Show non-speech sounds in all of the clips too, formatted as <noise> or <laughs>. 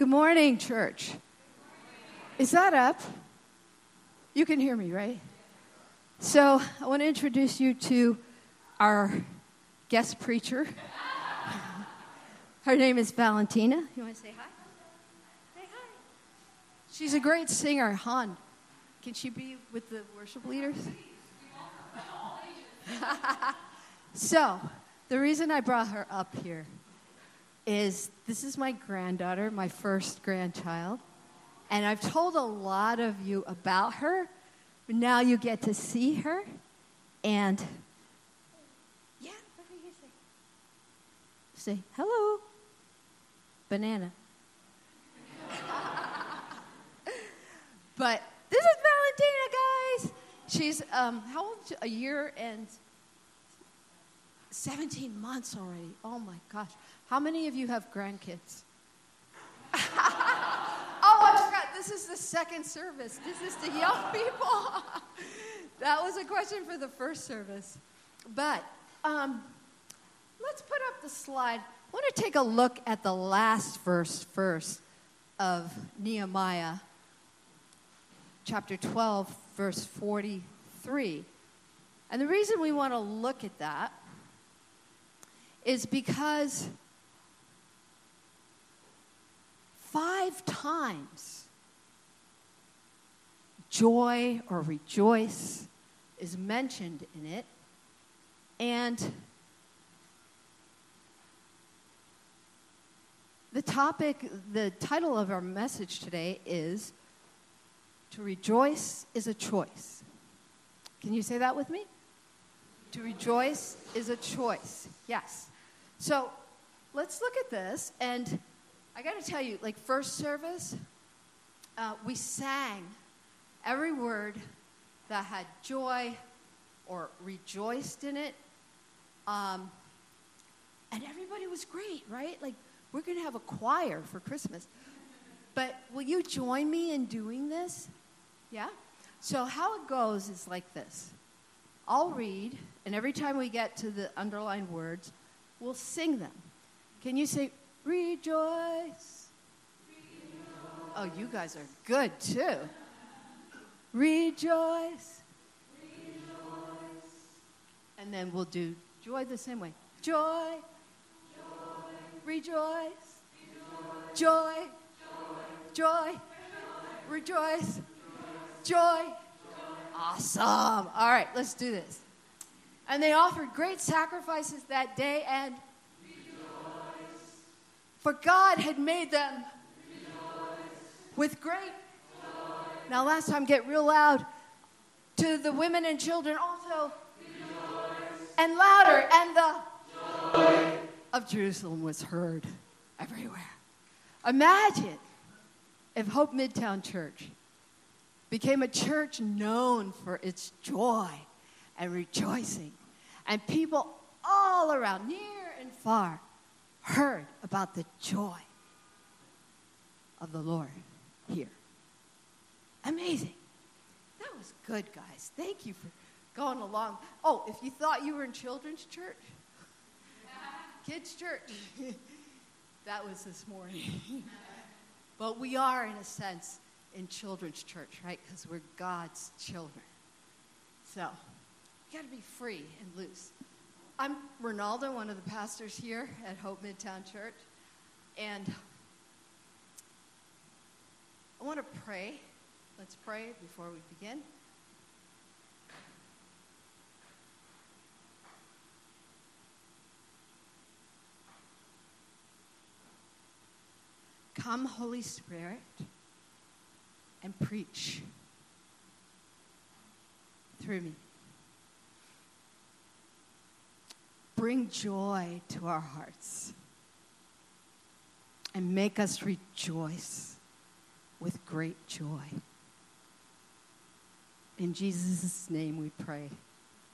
Good morning, church. Is that up? You can hear me, right? So, I want to introduce you to our guest preacher. Her name is Valentina. You want to say hi? Say hi. She's a great singer. Han, can she be with the worship leaders? <laughs> so, the reason I brought her up here is this is my granddaughter, my first grandchild. And I've told a lot of you about her, but now you get to see her. And yeah, say? Say hello, banana. <laughs> but this is Valentina, guys. She's um, how old? A year and 17 months already. Oh my gosh. How many of you have grandkids? <laughs> oh, I forgot. This is the second service. This is the young people. <laughs> that was a question for the first service. But um, let's put up the slide. I want to take a look at the last verse first of Nehemiah, chapter 12, verse 43. And the reason we want to look at that is because five times joy or rejoice is mentioned in it. And the topic, the title of our message today is To Rejoice is a Choice. Can you say that with me? To rejoice is a choice. Yes. So let's look at this. And I got to tell you, like, first service, uh, we sang every word that had joy or rejoiced in it. Um, and everybody was great, right? Like, we're going to have a choir for Christmas. But will you join me in doing this? Yeah? So, how it goes is like this I'll read, and every time we get to the underlined words, we'll sing them. Can you say, rejoice? rejoice. Oh, you guys are good too. Rejoice. rejoice. And then we'll do joy the same way. Joy. joy. Rejoice. Joy. Joy. Rejoice. Joy. Awesome. All right, let's do this. And they offered great sacrifices that day and. For God had made them with great Joy. Now last time get real loud to the women and children also Rejoice. and louder and the Joy of Jerusalem was heard everywhere. Imagine if Hope Midtown Church became a church known for its joy and rejoicing and people all around, near and far, heard about the joy of the Lord here. Amazing. That was good, guys. Thank you for going along. Oh, if you thought you were in children's church, <laughs> kids' church, <laughs> that was this morning. <laughs> but we are, in a sense, in children's church, right? Because we're God's children. So, you got to be free and loose. I'm Ronalda, one of the pastors here at Hope Midtown Church, and I want to pray. Let's pray before we begin. Come, Holy Spirit, and preach through me. Bring joy to our hearts and make us rejoice with great joy. In Jesus' name we pray.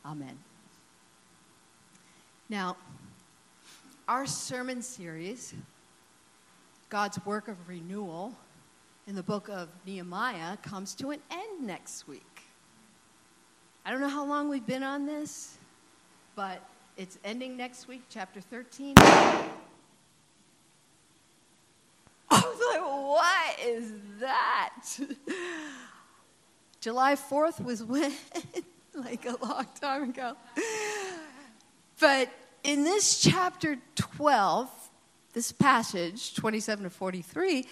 Amen. Now, our sermon series, God's Work of Renewal, in the book of Nehemiah, comes to an end next week. I don't know how long we've been on this, but it's ending next week, chapter 13. <laughs> I was like, is that? July 4th was when? <laughs> like a long time ago. But in this chapter 12, this passage, 27 to 43,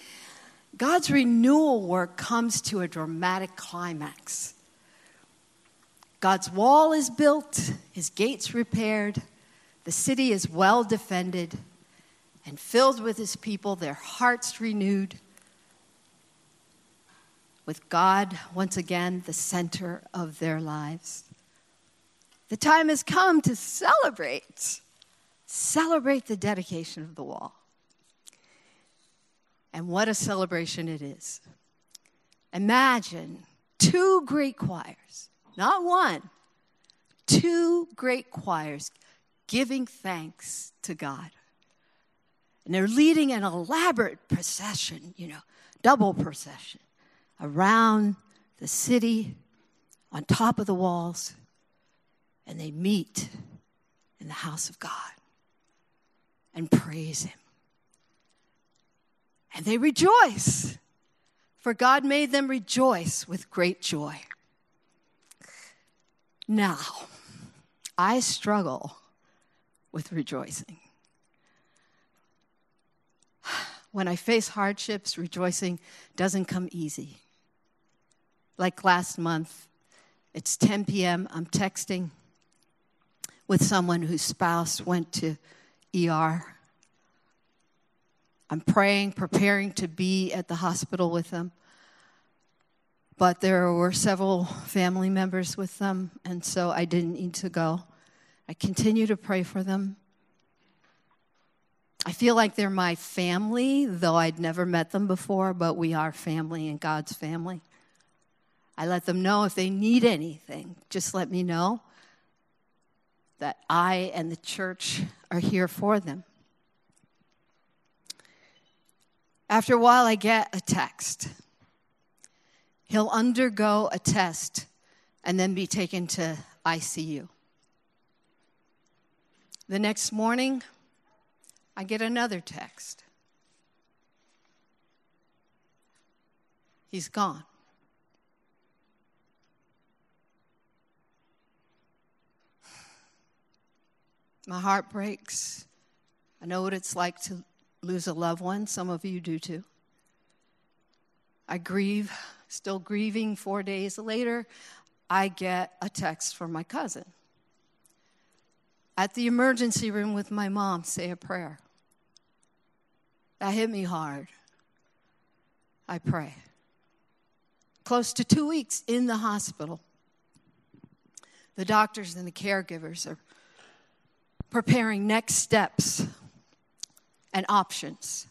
God's renewal work comes to a dramatic climax. God's wall is built, his gates repaired, the city is well defended and filled with his people, their hearts renewed, with God once again the center of their lives. The time has come to celebrate. Celebrate the dedication of the wall. And what a celebration it is. Imagine two great choirs, not one, two great choirs giving thanks to God. And they're leading an elaborate procession, you know, double procession around the city on top of the walls. And they meet in the house of God and praise Him. And they rejoice, for God made them rejoice with great joy. Now, I struggle with rejoicing. When I face hardships, rejoicing doesn't come easy. Like last month, it's 10 p.m., I'm texting with someone whose spouse went to ER I'm praying, preparing to be at the hospital with them. But there were several family members with them, and so I didn't need to go. I continue to pray for them. I feel like they're my family, though I'd never met them before, but we are family and God's family. I let them know if they need anything, just let me know that I and the church are here for them. After a while, I get a text. He'll undergo a test and then be taken to ICU. The next morning, I get another text. He's gone. My heart breaks. I know what it's like to lose a loved one. Some of you do too. I grieve, still grieving four days later. I get a text from my cousin. At the emergency room with my mom, say a prayer. That hit me hard. I pray. Close to two weeks in the hospital, the doctors and the caregivers are preparing next steps and options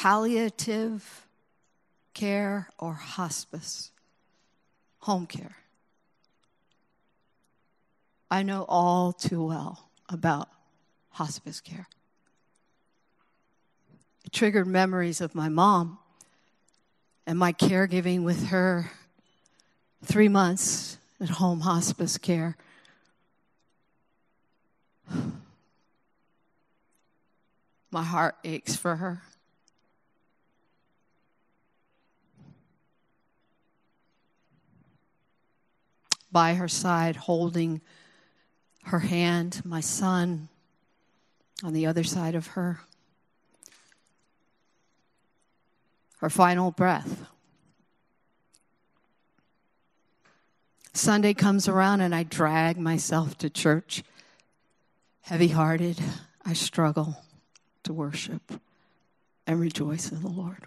palliative care or hospice, home care. I know all too well about hospice care. It triggered memories of my mom and my caregiving with her three months at home hospice care. <sighs> My heart aches for her. By her side, holding her hand, my son on the other side of her. Her final breath. Sunday comes around and I drag myself to church. Heavy hearted, I struggle to worship and rejoice in the Lord.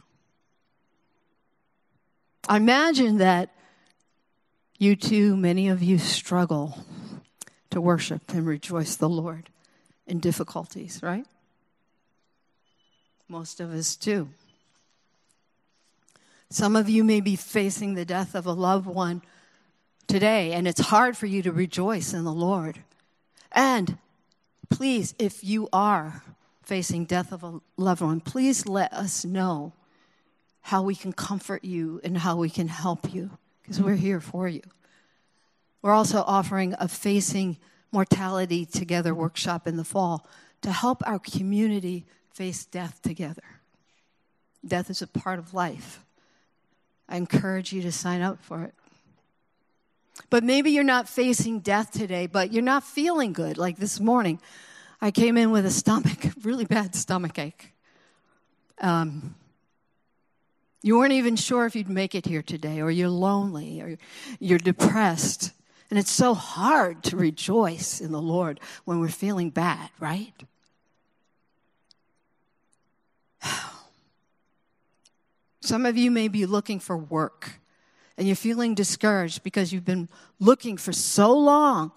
I imagine that you too, many of you struggle to worship and rejoice the Lord in difficulties, right? Most of us do. Some of you may be facing the death of a loved one today, and it's hard for you to rejoice in the Lord. And please, if you are facing death of a loved one, please let us know how we can comfort you and how we can help you because we're here for you. We're also offering a Facing Mortality Together workshop in the fall to help our community face death together. Death is a part of life. I encourage you to sign up for it. But maybe you're not facing death today, but you're not feeling good. Like this morning, I came in with a stomach, <laughs> really bad stomach ache. Um, you weren't even sure if you'd make it here today, or you're lonely, or you're depressed. And it's so hard to rejoice in the Lord when we're feeling bad, right? <sighs> Some of you may be looking for work and you're feeling discouraged because you've been looking for so long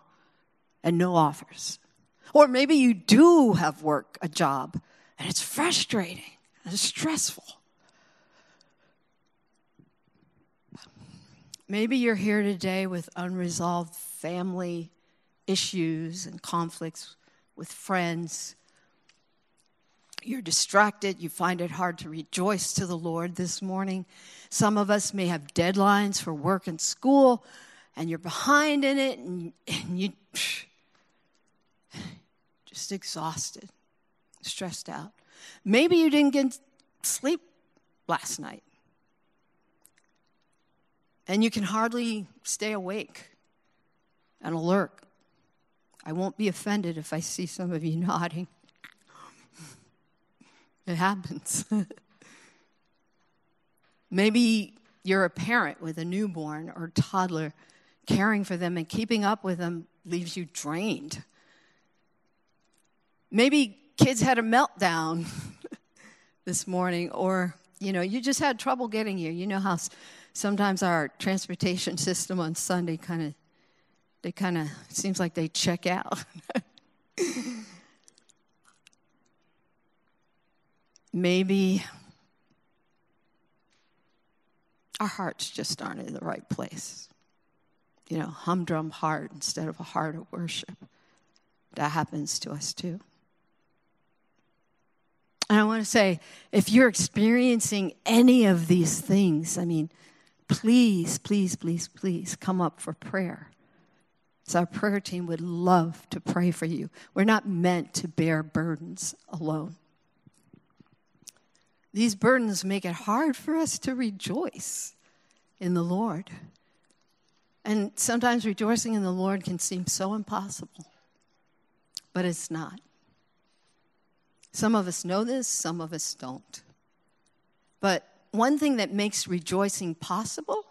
and no offers. Or maybe you do have work, a job, and it's frustrating and stressful. Maybe you're here today with unresolved family issues and conflicts with friends. You're distracted. You find it hard to rejoice to the Lord this morning. Some of us may have deadlines for work and school, and you're behind in it, and, and you <sighs> just exhausted, stressed out. Maybe you didn't get sleep last night and you can hardly stay awake and alert. I won't be offended if I see some of you <laughs> nodding. It happens. <laughs> Maybe you're a parent with a newborn or toddler, caring for them and keeping up with them leaves you drained. Maybe kids had a meltdown <laughs> this morning, or you know, you just had trouble getting here. You know how sometimes our transportation <laughs> system on Sunday kind of they kind of seems like they check out. <laughs> Maybe our hearts just aren't in the right place. You know, humdrum heart instead of a heart of worship. That happens to us too. And I want to say if you're experiencing any of these things, I mean, please, please, please, please come up for prayer. So our prayer team would love to pray for you. We're not meant to bear burdens alone. These burdens make it hard for us to rejoice in the Lord. And sometimes rejoicing in the Lord can seem so impossible, but it's not. Some of us know this, some of us don't. But one thing that makes rejoicing possible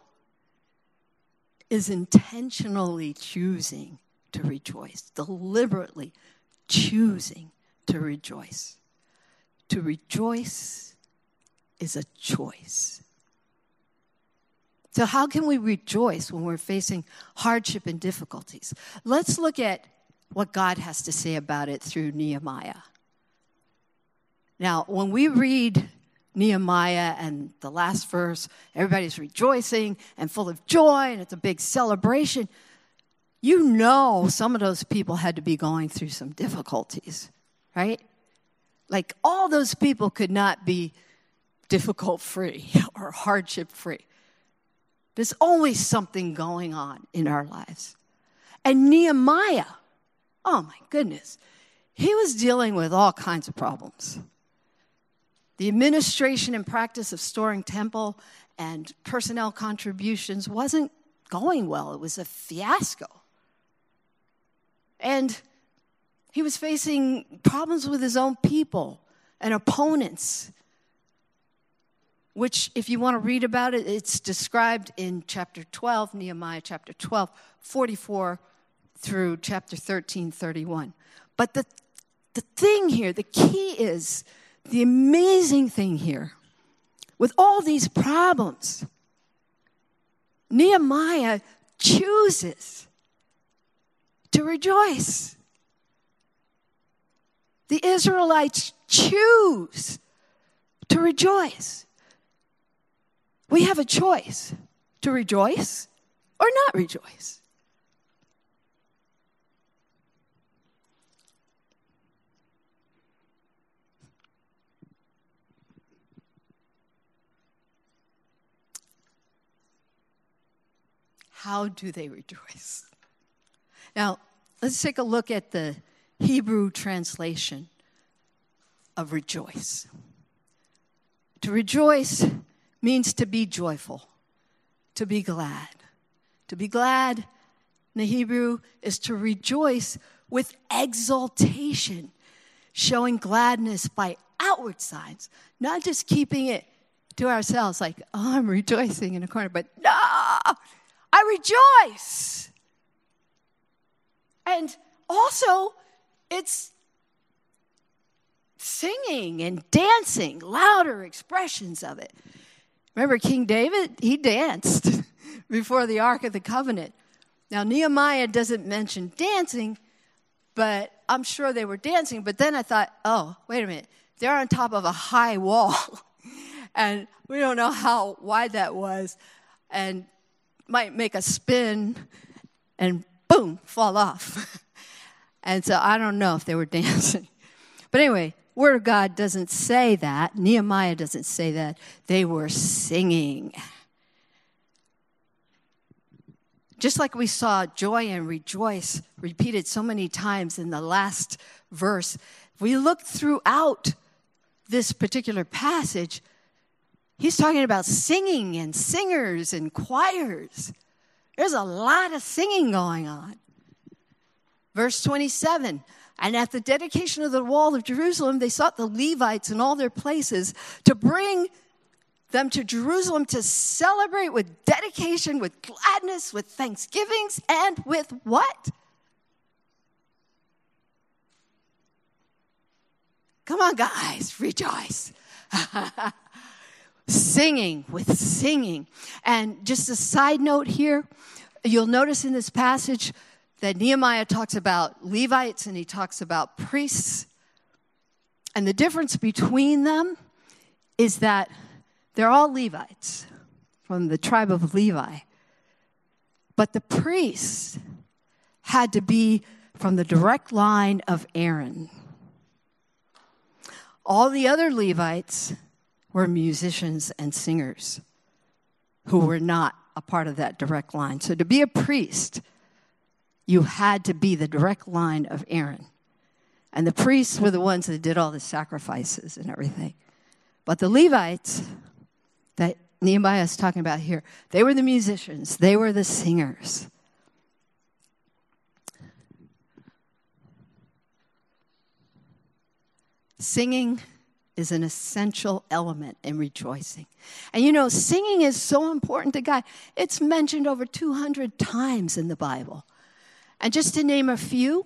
is intentionally choosing to rejoice, deliberately choosing to rejoice. To rejoice is a choice. So, how can we rejoice when we're facing hardship and difficulties? Let's look at what God has to say about it through Nehemiah. Now, when we read Nehemiah and the last verse, everybody's rejoicing and full of joy, and it's a big celebration. You know, some of those people had to be going through some difficulties, right? Like, all those people could not be difficult free <laughs> or hardship free. There's always something going on in our lives. And Nehemiah, oh my goodness, he was dealing with all kinds of problems. The administration and practice of storing temple and personnel contributions wasn't going well, it was a fiasco. And he was facing problems with his own people and opponents, which, if you want to read about it, it's described in chapter 12, Nehemiah chapter 12, 44 through chapter 13, 31. But the, the thing here, the key is, the amazing thing here, with all these problems, Nehemiah chooses to rejoice. The Israelites choose to rejoice. We have a choice to rejoice or not rejoice. How do they rejoice? Now, let's take a look at the Hebrew translation of rejoice. To rejoice means to be joyful, to be glad. To be glad in the Hebrew is to rejoice with exultation, showing gladness by outward signs, not just keeping it to ourselves like, oh, I'm rejoicing in a corner, but no, I rejoice. And also, it's singing and dancing, louder expressions of it. Remember King David? He danced <laughs> before the Ark of the Covenant. Now, Nehemiah doesn't mention dancing, but I'm sure they were dancing. But then I thought, oh, wait a minute. They're on top of a high wall. <laughs> and we don't know how wide that was. And might make a spin and boom, fall off. <laughs> and so I don't know if they were <laughs> dancing. But anyway, Word of God doesn't say that. Nehemiah doesn't say that. They were singing. Just like we saw joy and rejoice repeated so many times in the last verse, we look throughout this particular passage, he's talking about singing and singers and choirs. There's a lot of singing going on. Verse 27 And at the dedication of the wall of Jerusalem, they sought the Levites in all their places to bring them to Jerusalem to celebrate with dedication, with gladness, with thanksgivings, and with what? Come on, guys, rejoice. <laughs> singing with singing. And just a side note here, you'll notice in this passage that Nehemiah talks about Levites and he talks about priests. And the difference between them is that they're all Levites from the tribe of Levi. But the priests had to be from the direct line of Aaron. All the other Levites were musicians and singers who were not a part of that direct line. So to be a priest, you had to be the direct line of Aaron. And the priests were the ones that did all the sacrifices and everything. But the Levites that Nehemiah is talking about here, they were the musicians, they were the singers. Singing is an essential element in rejoicing. And you know, singing is so important to God. It's mentioned over 200 times in the Bible. And just to name a few,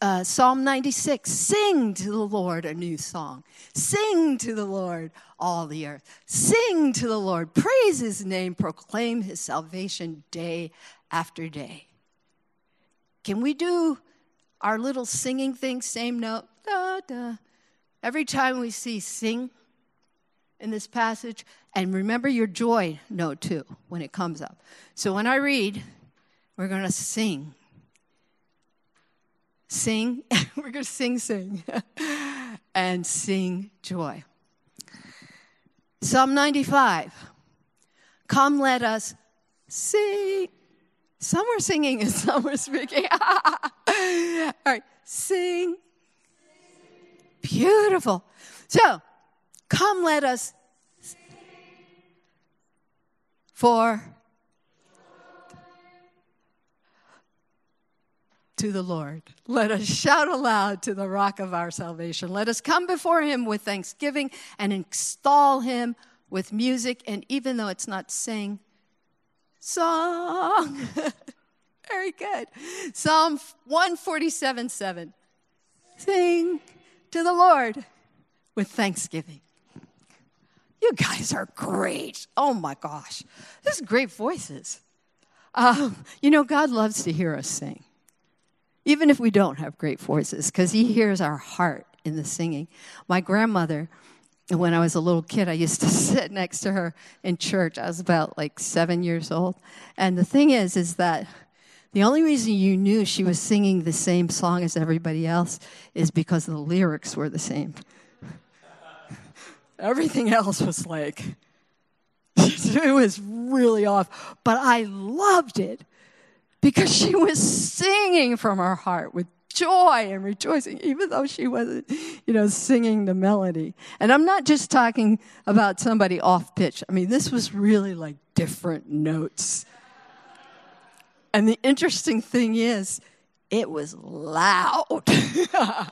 uh, Psalm 96 Sing to the Lord a new song. Sing to the Lord, all the earth. Sing to the Lord. Praise his name. Proclaim his salvation day after day. Can we do our little singing thing, same note? Da, da, Every time we see sing in this passage, and remember your joy note too when it comes up. So when I read, we're going to sing. Sing, <laughs> we're going to sing, sing, <laughs> and sing joy. Psalm 95. Come, let us sing. Some were singing and <laughs> some were speaking. All right, sing Beautiful. So, come let us for to the Lord. Let us shout aloud to the rock of our salvation. Let us come before him with thanksgiving and install him with music. And even though it's not sing, song. <laughs> Very good. Psalm 147 7. Sing to the Lord with thanksgiving. You guys are great. Oh my gosh. This is great voices. Um, you know, God loves to hear us sing, even if we don't have great voices, because He hears our heart in the singing. My grandmother, when I was a little kid, I used to <laughs> sit next to her in church. I was about like seven years old. And the thing is, is that the only reason you knew she was singing the same song as everybody else is because the lyrics were the same. <laughs> Everything else was like, <laughs> it was really off. But I loved it because she was singing from her heart with joy and rejoicing, even though she wasn't, you know, singing the melody. And I'm not just talking about somebody off pitch. I mean, this was really like different notes. And the interesting thing is, it was loud. <laughs>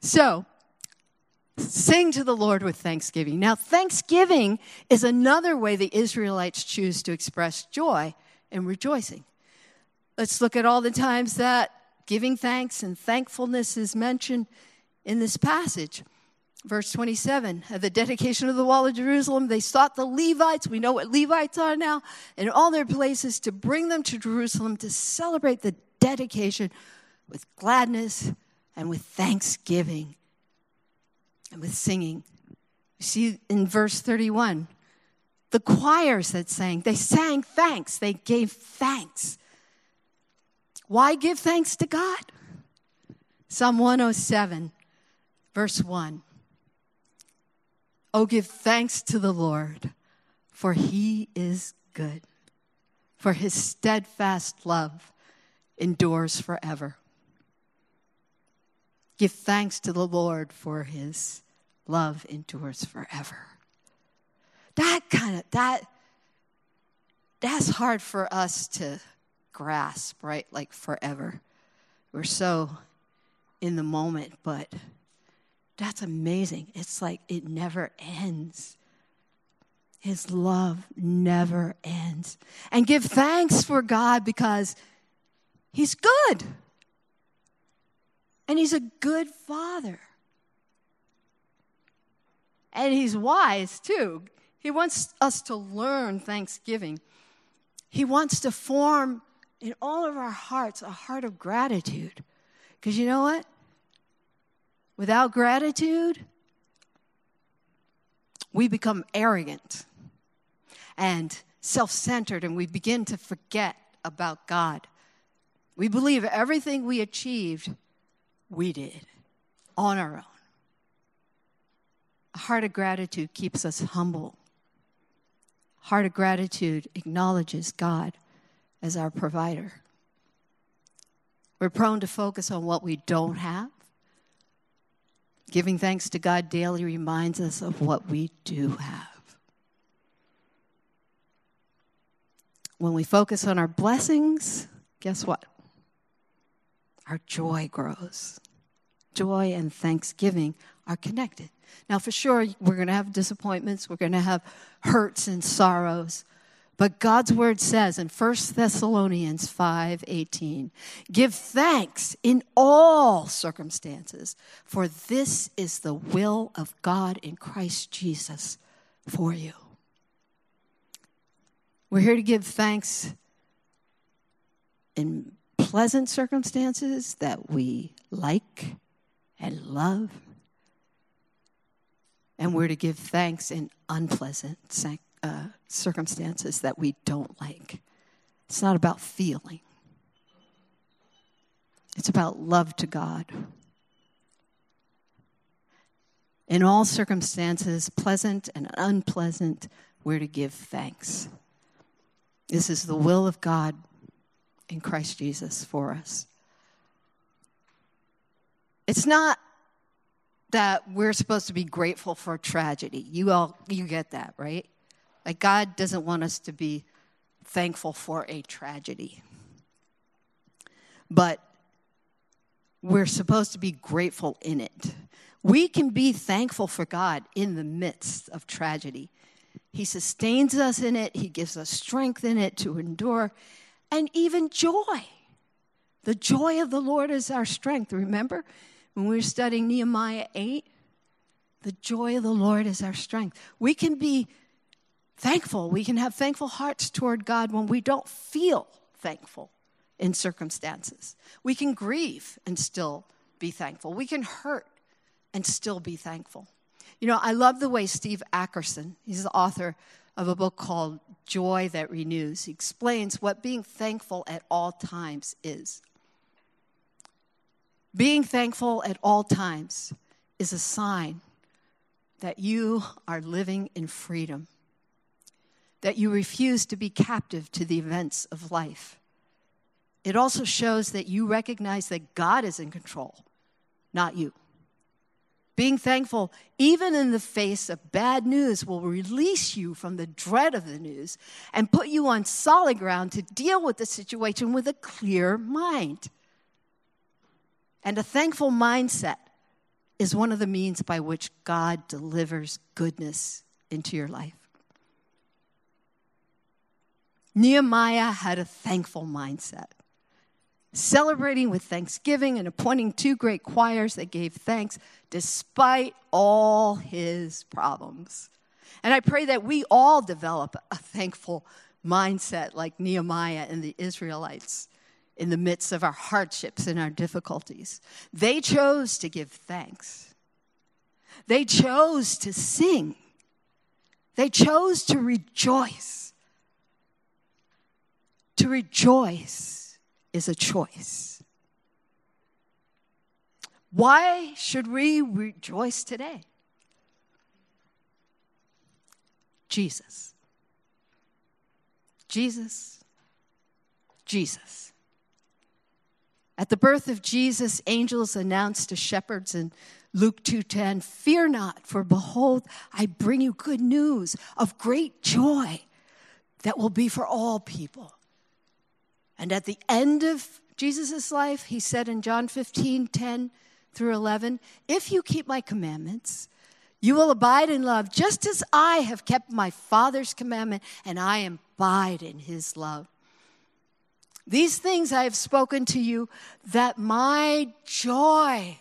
so, sing to the Lord with thanksgiving. Now, thanksgiving is another way the Israelites choose to express joy and rejoicing. Let's look at all the times that giving thanks and thankfulness is mentioned in this passage. Verse 27, at the dedication of the wall of Jerusalem, they sought the Levites, we know what Levites are now, in all their places to bring them to Jerusalem to celebrate the dedication with gladness and with thanksgiving and with singing. You see in verse 31, the choirs that sang, they sang thanks, they gave thanks. Why give thanks to God? Psalm 107, verse 1. Oh, give thanks to the Lord, for he is good, for his steadfast love endures forever. Give thanks to the Lord, for his love endures forever. That kind of, that, that's hard for us to grasp, right? Like forever. We're so in the moment, but that's amazing. It's like it never ends. His love never ends. And give thanks for God because He's good. And He's a good Father. And He's wise too. He wants us to learn thanksgiving. He wants to form in all of our hearts a heart of gratitude. Because you know what? Without gratitude, we become arrogant and self centered and we begin to forget about God. We believe everything we achieved, we did on our own. A heart of gratitude keeps us humble. Heart of gratitude acknowledges God as our provider. We're prone to focus on what we don't have. Giving thanks to God daily reminds us of what we do have. When we focus on our blessings, guess what? Our joy grows. Joy and thanksgiving are connected. Now, for sure, we're going to have disappointments, we're going to have hurts and sorrows. But God's word says in 1 Thessalonians 5:18, "Give thanks in all circumstances, for this is the will of God in Christ Jesus for you." We're here to give thanks in pleasant circumstances that we like and love. And we're to give thanks in unpleasant uh, circumstances that we don't like. It's not about feeling, it's about love to God. In all circumstances, pleasant and unpleasant, we're to give thanks. This is the will of God in Christ Jesus for us. It's not that we're supposed to be grateful for tragedy. You all you get that, right? God doesn't want us to be thankful for a tragedy. But we're supposed to be grateful in it. We can be thankful for God in the midst of tragedy. He sustains us in it, He gives us strength in it to endure, and even joy. The joy of the Lord is our strength. Remember when we were studying Nehemiah 8? The joy of the Lord is our strength. We can be thankful. We can have thankful hearts toward God when we don't feel thankful in circumstances. We can grieve and still be thankful. We can hurt and still be thankful. You know, I love the way Steve Ackerson, he's the author of a book called Joy That Renews. He explains what being thankful at all times is. Being thankful at all times is a sign that you are living in freedom that you refuse to be captive to the events of life. it also shows that you recognize that God is in control, not you. Being thankful, even in the face of bad news, will release you from the dread of the news and put you on solid ground to deal with the situation with a clear mind. And a thankful mindset is one of the means by which God delivers goodness into your life. Nehemiah had a thankful mindset celebrating with thanksgiving and appointing two great choirs that gave thanks despite all his problems. And I pray that we all develop a thankful mindset like Nehemiah and the Israelites in the midst of our hardships and our difficulties. They chose to give thanks, they chose to sing, they chose to rejoice. To rejoice is a choice. Why should we rejoice today? Jesus. Jesus. Jesus. At the birth of Jesus, angels announced to shepherds in Luke 2:10, "Fear not, for behold, I bring you good news of great joy that will be for all people." And at the end of Jesus' life, he said in John 15 10 through 11, If you keep my commandments, you will abide in love, just as I have kept my Father's commandment, and I abide in his love. These things I have spoken to you, that my joy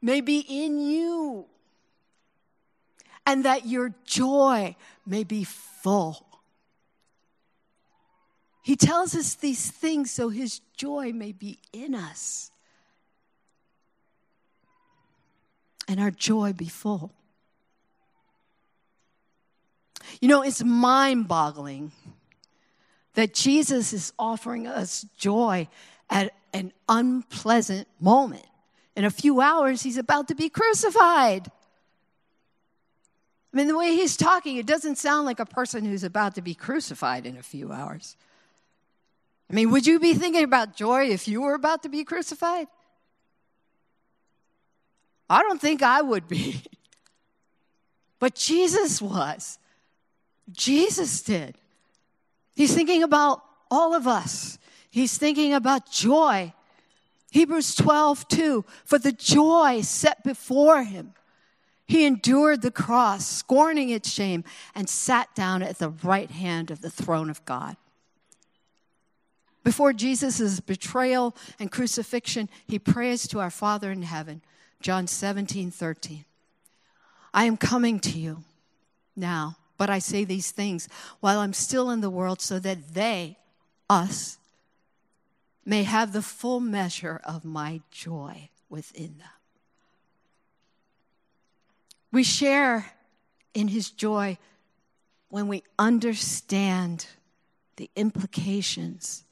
may be in you, and that your joy may be full. He tells us these things so his joy may be in us and our joy be full. You know, it's mind boggling that Jesus is offering us joy at an unpleasant moment. In a few hours, he's about to be crucified. I mean, the way he's talking, it doesn't sound like a person who's about to be crucified in a few hours. I mean, would you be thinking about joy if you were about to be crucified? I don't think I would be. <laughs> But Jesus was. Jesus did. He's thinking about all of us. He's thinking about joy. Hebrews 12, 2. For the joy set before him, he endured the cross, scorning its shame, and sat down at the right hand of the throne of God. Before Jesus' betrayal and crucifixion, he prays to our Father in heaven, John 17, 13. I am coming to you now, but I say these things while I'm still in the world so that they, us, may have the full measure of my joy within them. We share in his joy when we understand the implications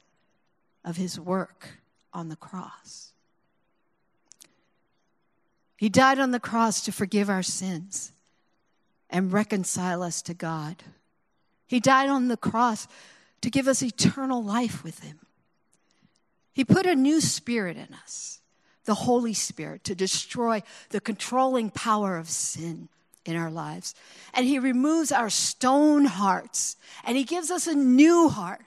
of his work on the cross. He died on the cross to forgive our sins and reconcile us to God. He died on the cross to give us eternal life with him. He put a new spirit in us, the Holy Spirit, to destroy the controlling power of sin in our lives. And He removes our stone hearts and He gives us a new heart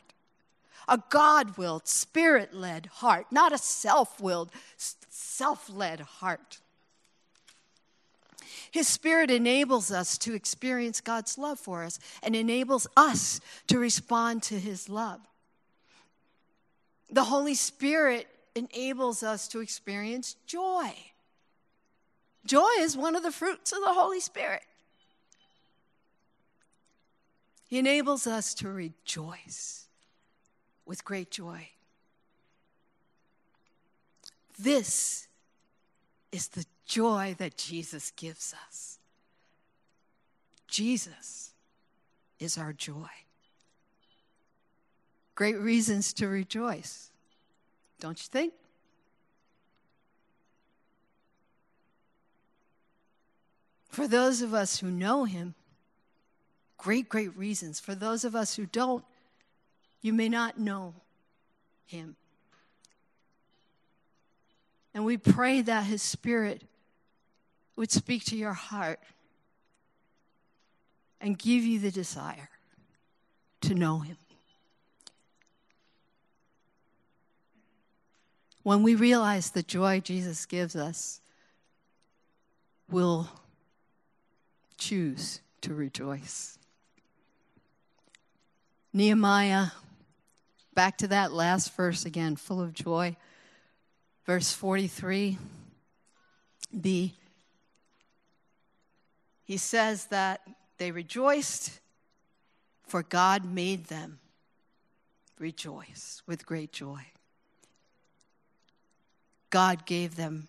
a God willed, spirit led heart, not a self willed, self led heart. His Spirit enables us to experience God's love for us and enables us to respond to His love. The Holy Spirit enables us to experience joy. Joy is one of the fruits of the Holy Spirit. He enables us to rejoice with great joy. This is the joy that Jesus gives us. Jesus is our joy. Great reasons to rejoice, don't you think? For those of us who know him, great, great reasons. For those of us who don't, You may not know him. And we pray that his spirit would speak to your heart and give you the desire to know him. When we realize the joy Jesus gives us, we'll choose to rejoice. Nehemiah, back to that last verse again, full of joy. Verse 43b. He says that they rejoiced, for God made them rejoice with great joy. God gave them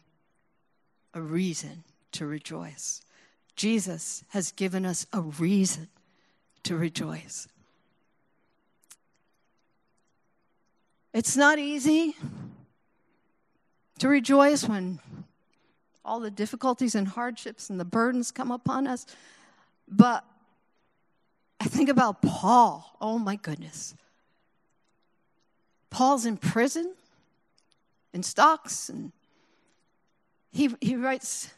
a reason to rejoice. Jesus has given us a reason to rejoice. It's not easy to rejoice when all the difficulties and hardships and the burdens come upon us. But I think about Paul. Oh my goodness. Paul's in prison, in stocks, and he, he writes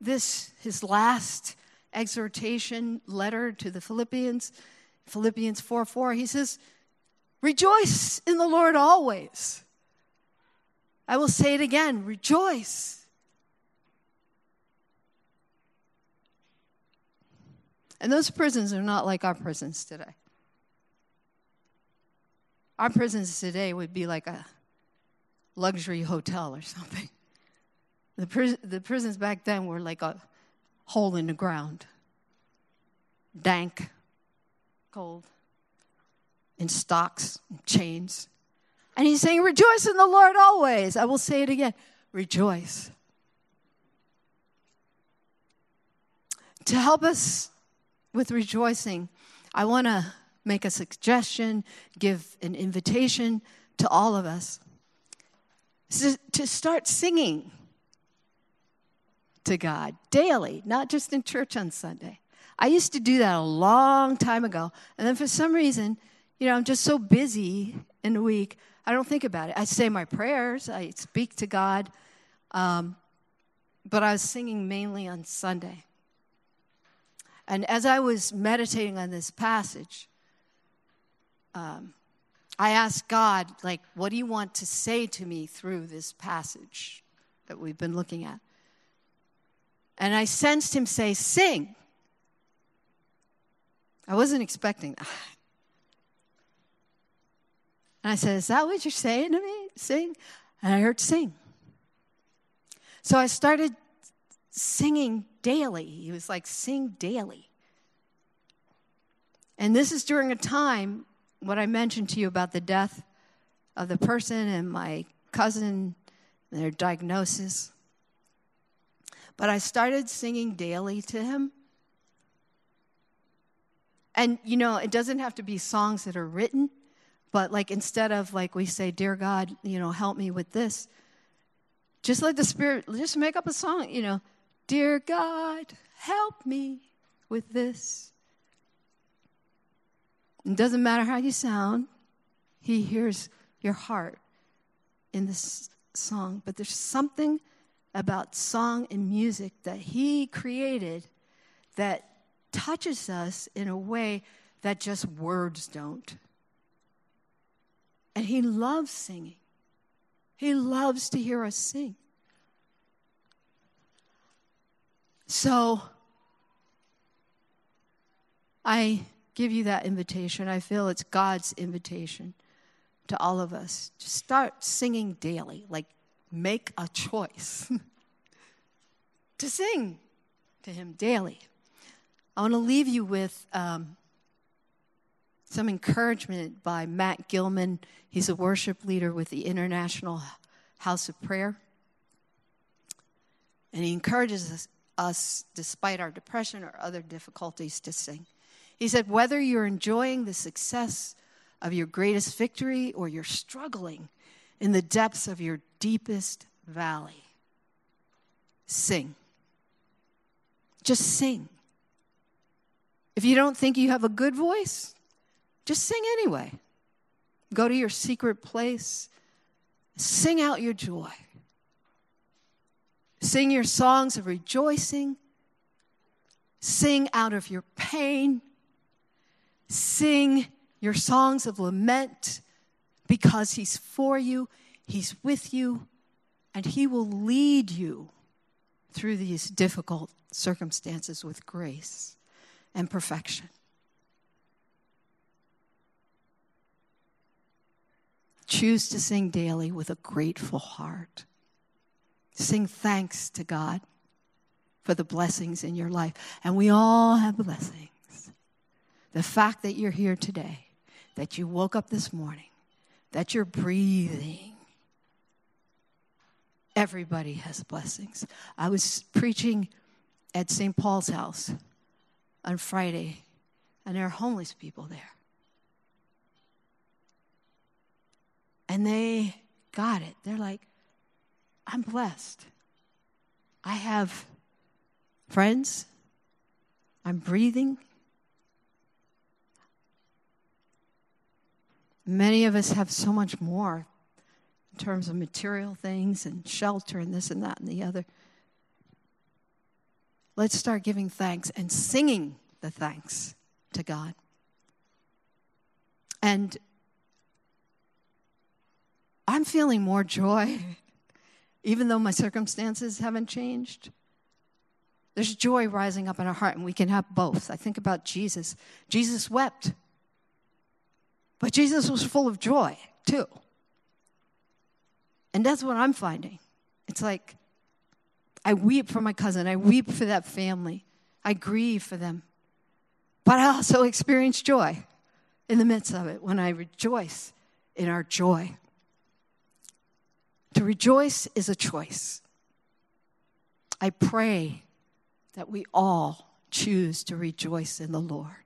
this, his last exhortation letter to the Philippians, Philippians 4 4. He says, Rejoice in the Lord always. I will say it again rejoice. And those prisons are not like our prisons today. Our prisons today would be like a luxury hotel or something. The, the prisons back then were like a hole in the ground, dank, cold in stocks, and chains. And he's saying, Rejoice in the Lord always. I will say it again rejoice. To help us with rejoicing, I want to make a suggestion, give an invitation to all of us to start singing to God daily, not just in church on Sunday. I used to do that a long time ago. And then for some reason, you know, I'm just so busy in the week, I don't think about it. I say my prayers, I speak to God, um, but I was singing mainly on Sunday. And as I was meditating on this passage, um, I asked God, like, what do you want to say to me through this passage that we've been looking at? And I sensed him say, sing. I wasn't expecting that. And I said, Is that what you're saying to me? Sing? And I heard sing. So I started singing daily. He was like, Sing daily. And this is during a time, what I mentioned to you about the death of the person and my cousin, and their diagnosis. But I started singing daily to him. And, you know, it doesn't have to be songs that are written. But like instead of like we say, Dear God, you know, help me with this, just let the Spirit just make up a song, you know, Dear God, help me with this. It doesn't matter how you sound, He hears your heart in this song. But there's something about song and music that He created that touches us in a way that just words don't. And He loves singing, He loves to hear us sing. So, I give you that invitation. I feel it's God's invitation to all of us to start singing daily, like make a choice <laughs> to sing to Him daily. I want to leave you with um, some encouragement by Matt Gilman. He's a worship leader with the International House of Prayer. And he encourages us, us, despite our depression or other difficulties, to sing. He said, Whether you're enjoying the success of your greatest victory or you're struggling in the depths of your deepest valley, sing. Just sing. If you don't think you have a good voice, just sing anyway. Go to your secret place. Sing out your joy. Sing your songs of rejoicing. Sing out of your pain. Sing your songs of lament because He's for you, He's with you, and He will lead you through these difficult circumstances with grace and perfection. Choose to sing daily with a grateful heart. Sing thanks to God for the blessings in your life. And we all have blessings. The fact that you're here today, that you woke up this morning, that you're breathing, everybody has blessings. I was preaching at St. Paul's house on Friday, and there are homeless people there. And they got it. They're like, I'm blessed. I have friends. I'm breathing. Many of us have so much more in terms of material things and shelter and this and that and the other. Let's start giving thanks and singing the thanks to God. And I'm feeling more joy, <laughs> even though my circumstances haven't changed. There's joy rising up in our heart, and we can have both. I think about Jesus. Jesus wept, but Jesus was full of joy too. And that's what I'm finding. It's like I weep for my cousin, I weep for that family, I grieve for them. But I also experience joy in the midst of it when I rejoice in our joy. To rejoice is a choice. I pray that we all choose to rejoice in the Lord.